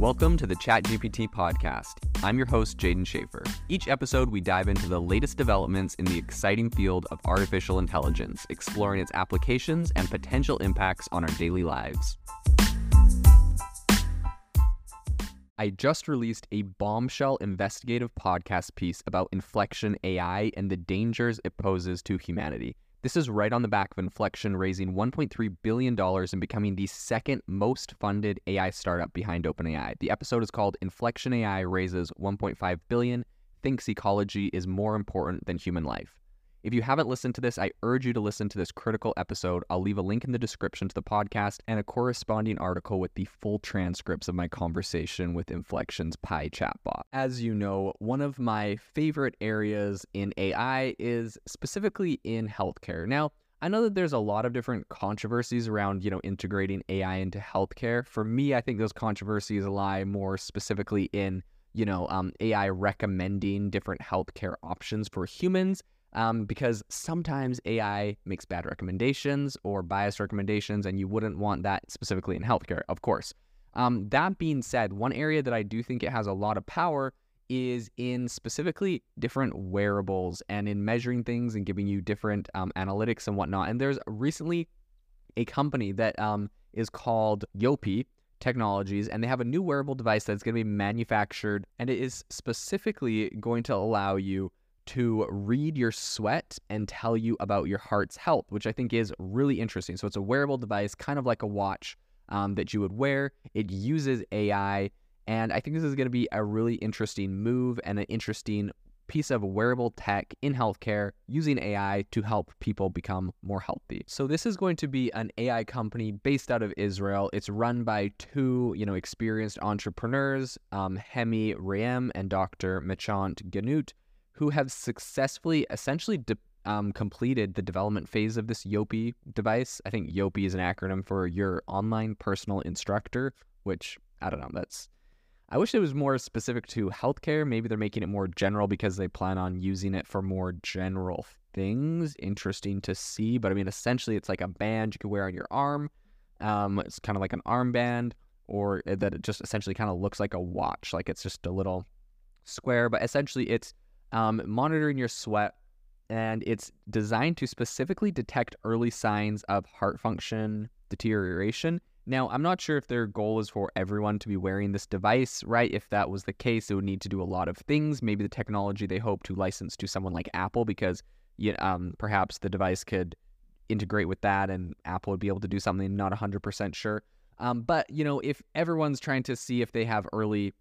Welcome to the ChatGPT podcast. I'm your host, Jaeden Schafer. Each episode, we dive into the latest developments in the exciting field of artificial intelligence, exploring its applications and potential impacts on our daily lives. I just released a bombshell investigative podcast piece about Inflection AI and the dangers it poses to humanity. This is right on the back of Inflection raising $1.3 billion and becoming the second most funded AI startup behind OpenAI. The episode is called Inflection AI Raises 1.5 Billion, Thinks Ecology is More Important Than Human Life. If you haven't listened to this, I urge you to listen to this critical episode. I'll leave a link in the description to the podcast and a corresponding article with the full transcripts of my conversation with Inflection's Pi chatbot. As you know, one of my favorite areas in AI is specifically in healthcare. Now, I know that there's a lot of different controversies around, you know, integrating AI into healthcare. For me, I think those controversies lie more specifically in, you know, um, AI recommending different healthcare options for humans um, because sometimes AI makes bad recommendations or biased recommendations, and you wouldn't want that specifically in healthcare, of course. Um, that being said, one area that I do think it has a lot of power is in specifically different wearables and in measuring things and giving you different um, analytics and whatnot. And there's recently a company that um, is called Yopi Technologies, and they have a new wearable device that's going to be manufactured, and it is specifically going to allow you to read your sweat and tell you about your heart's health, which I think is really interesting. So it's a wearable device, kind of like a watch um, that you would wear. It uses AI, and I think this is going to be a really interesting move and an interesting piece of wearable tech in healthcare using AI to help people become more healthy. So this is going to be an AI company based out of Israel. It's run by two, you know, experienced entrepreneurs, um, Hemi Rayem and Dr. Mechant Ganut who have successfully essentially de- um, completed the development phase of this Yopi device. I think Yopi is an acronym for your online personal instructor, which I don't know. That's I wish it was more specific to healthcare. Maybe they're making it more general because they plan on using it for more general things. Interesting to see, but I mean, essentially, it's like a band you could wear on your arm. Um, it's kind of like an armband, or that it just essentially kind of looks like a watch, like it's just a little square. But essentially, it's um, monitoring your sweat, and it's designed to specifically detect early signs of heart function deterioration. Now, I'm not sure if their goal is for everyone to be wearing this device, right? If that was the case, it would need to do a lot of things. Maybe the technology they hope to license to someone like Apple, because you um, perhaps the device could integrate with that and Apple would be able to do something, not 100% sure. Um, but, you know, if everyone's trying to see if they have early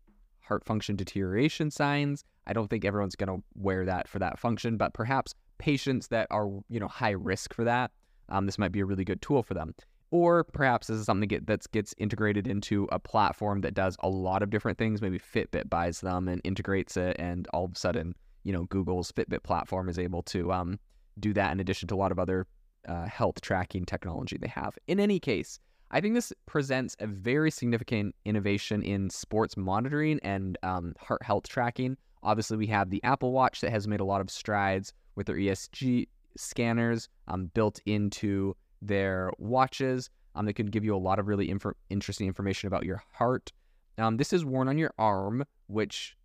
heart function deterioration signs. I don't think everyone's going to wear that for that function, but perhaps patients that are, you know, high risk for that, um, this might be a really good tool for them. Or perhaps this is something that gets integrated into a platform that does a lot of different things. Maybe Fitbit buys them and integrates it, and all of a sudden, you know, Google's Fitbit platform is able to um, do that in addition to a lot of other uh, health tracking technology they have. In any case, I think this presents a very significant innovation in sports monitoring and um, heart health tracking. Obviously, we have the Apple Watch that has made a lot of strides with their ECG scanners um, built into their watches. Um, they can give you a lot of really inf- interesting information about your heart. Um, this is worn on your arm, which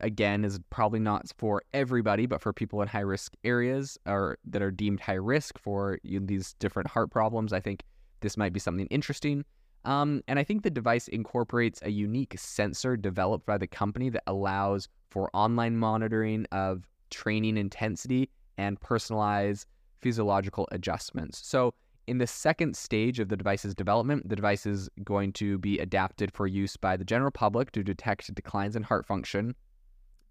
again is probably not for everybody, but for people in high risk areas or that are deemed high risk for you know, these different heart problems. I think this might be something interesting. Um, and I think the device incorporates a unique sensor developed by the company that allows for online monitoring of training intensity and personalized physiological adjustments. So, in the second stage of the device's development, the device is going to be adapted for use by the general public to detect declines in heart function.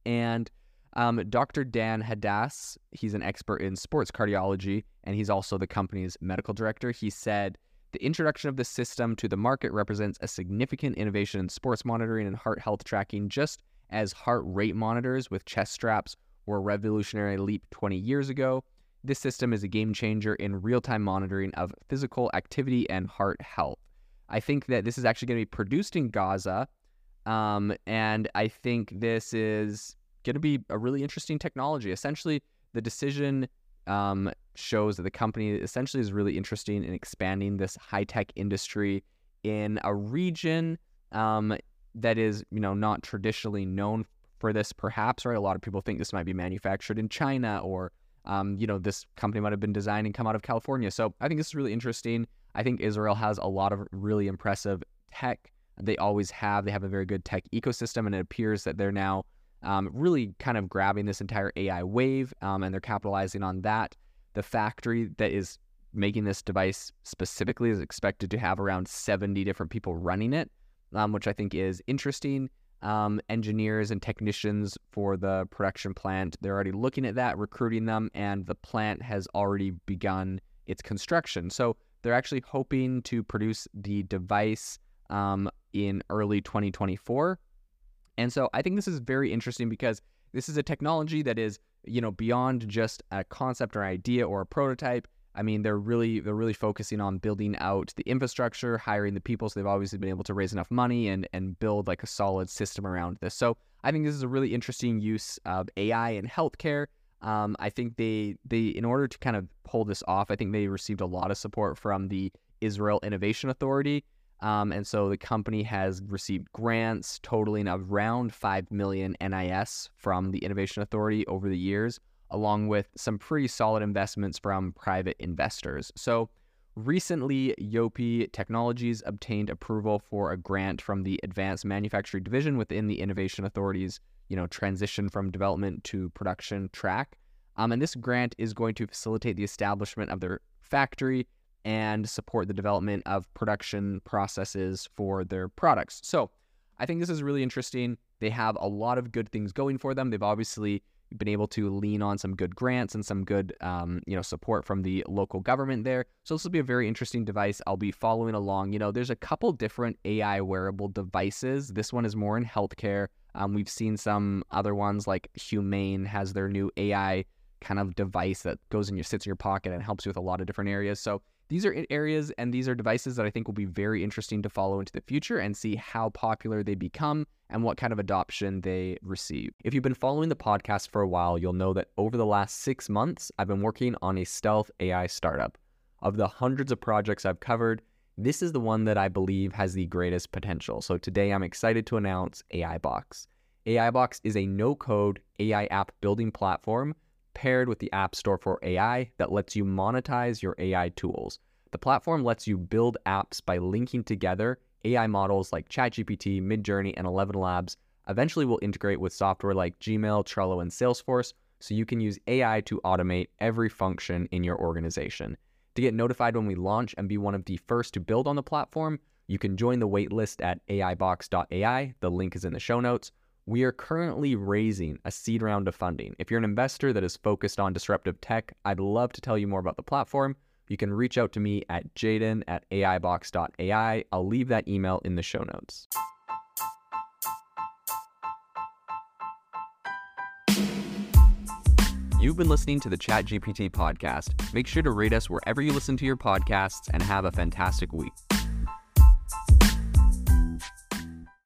And um, Dr. Dan Hadass, he's an expert in sports cardiology, and he's also the company's medical director. He said the introduction of this system to the market represents a significant innovation in sports monitoring and heart health tracking, just as heart rate monitors with chest straps were a revolutionary leap 20 years ago. This system is a game changer in real time monitoring of physical activity and heart health. I think that this is actually going to be produced in Gaza. Um, and I think this is going to be a really interesting technology. Essentially, the decision um, shows that the company essentially is really interested in expanding this high tech industry in a region um, that is, you know, not traditionally known for this, perhaps, right? A lot of people think this might be manufactured in China or, um, you know, this company might have been designed and come out of California. So I think this is really interesting. I think Israel has a lot of really impressive tech. They always have. They have a very good tech ecosystem, and it appears that they're now um, really kind of grabbing this entire AI wave, um, and they're capitalizing on that. The factory that is making this device specifically is expected to have around 70 different people running it, um, which I think is interesting. Um, engineers and technicians for the production plant, they're already looking at that, recruiting them, and the plant has already begun its construction. So they're actually hoping to produce the device um, in early 2024. And so I think this is very interesting because this is a technology that is, you know, beyond just a concept or idea or a prototype. I mean, they're really they're really focusing on building out the infrastructure, hiring the people. So they've obviously been able to raise enough money and and build like a solid system around this. So I think this is a really interesting use of AI in healthcare. Um, I think they they in order to kind of pull this off, I think they received a lot of support from the Israel Innovation Authority. Um, and so the company has received grants totaling around 5 million NIS from the Innovation Authority over the years, along with some pretty solid investments from private investors. So recently, Yopi Technologies obtained approval for a grant from the Advanced Manufacturing Division within the Innovation Authority's, you know, transition from development to production track. Um, and this grant is going to facilitate the establishment of their factory and support the development of production processes for their products. So I think this is really interesting. They have a lot of good things going for them. They've obviously been able to lean on some good grants and some good, um, you know, support from the local government there. So this will be a very interesting device. I'll be following along. You know, there's a couple different AI wearable devices. This one is more in healthcare. Um, we've seen some other ones like Humane has their new AI kind of device that goes in your sits in your pocket and helps you with a lot of different areas. So these are areas and these are devices that I think will be very interesting to follow into the future and see how popular they become and what kind of adoption they receive. If you've been following the podcast for a while, you'll know that over the last six months, I've been working on a stealth AI startup. Of the hundreds of projects I've covered, this is the one that I believe has the greatest potential. So today I'm excited to announce AI Box. AI Box is a no code AI app building platform paired with the App Store for AI that lets you monetize your AI tools. The platform lets you build apps by linking together AI models like ChatGPT, Midjourney, and 11 Labs. Eventually, will integrate with software like Gmail, Trello, and Salesforce so you can use AI to automate every function in your organization. To get notified when we launch and be one of the first to build on the platform, you can join the waitlist at AIbox.ai. The link is in the show notes. We are currently raising a seed round of funding. If you're an investor that is focused on disruptive tech, I'd love to tell you more about the platform. You can reach out to me at jaden at aibox.ai. I'll leave that email in the show notes. You've been listening to the ChatGPT podcast. Make sure to rate us wherever you listen to your podcasts and have a fantastic week.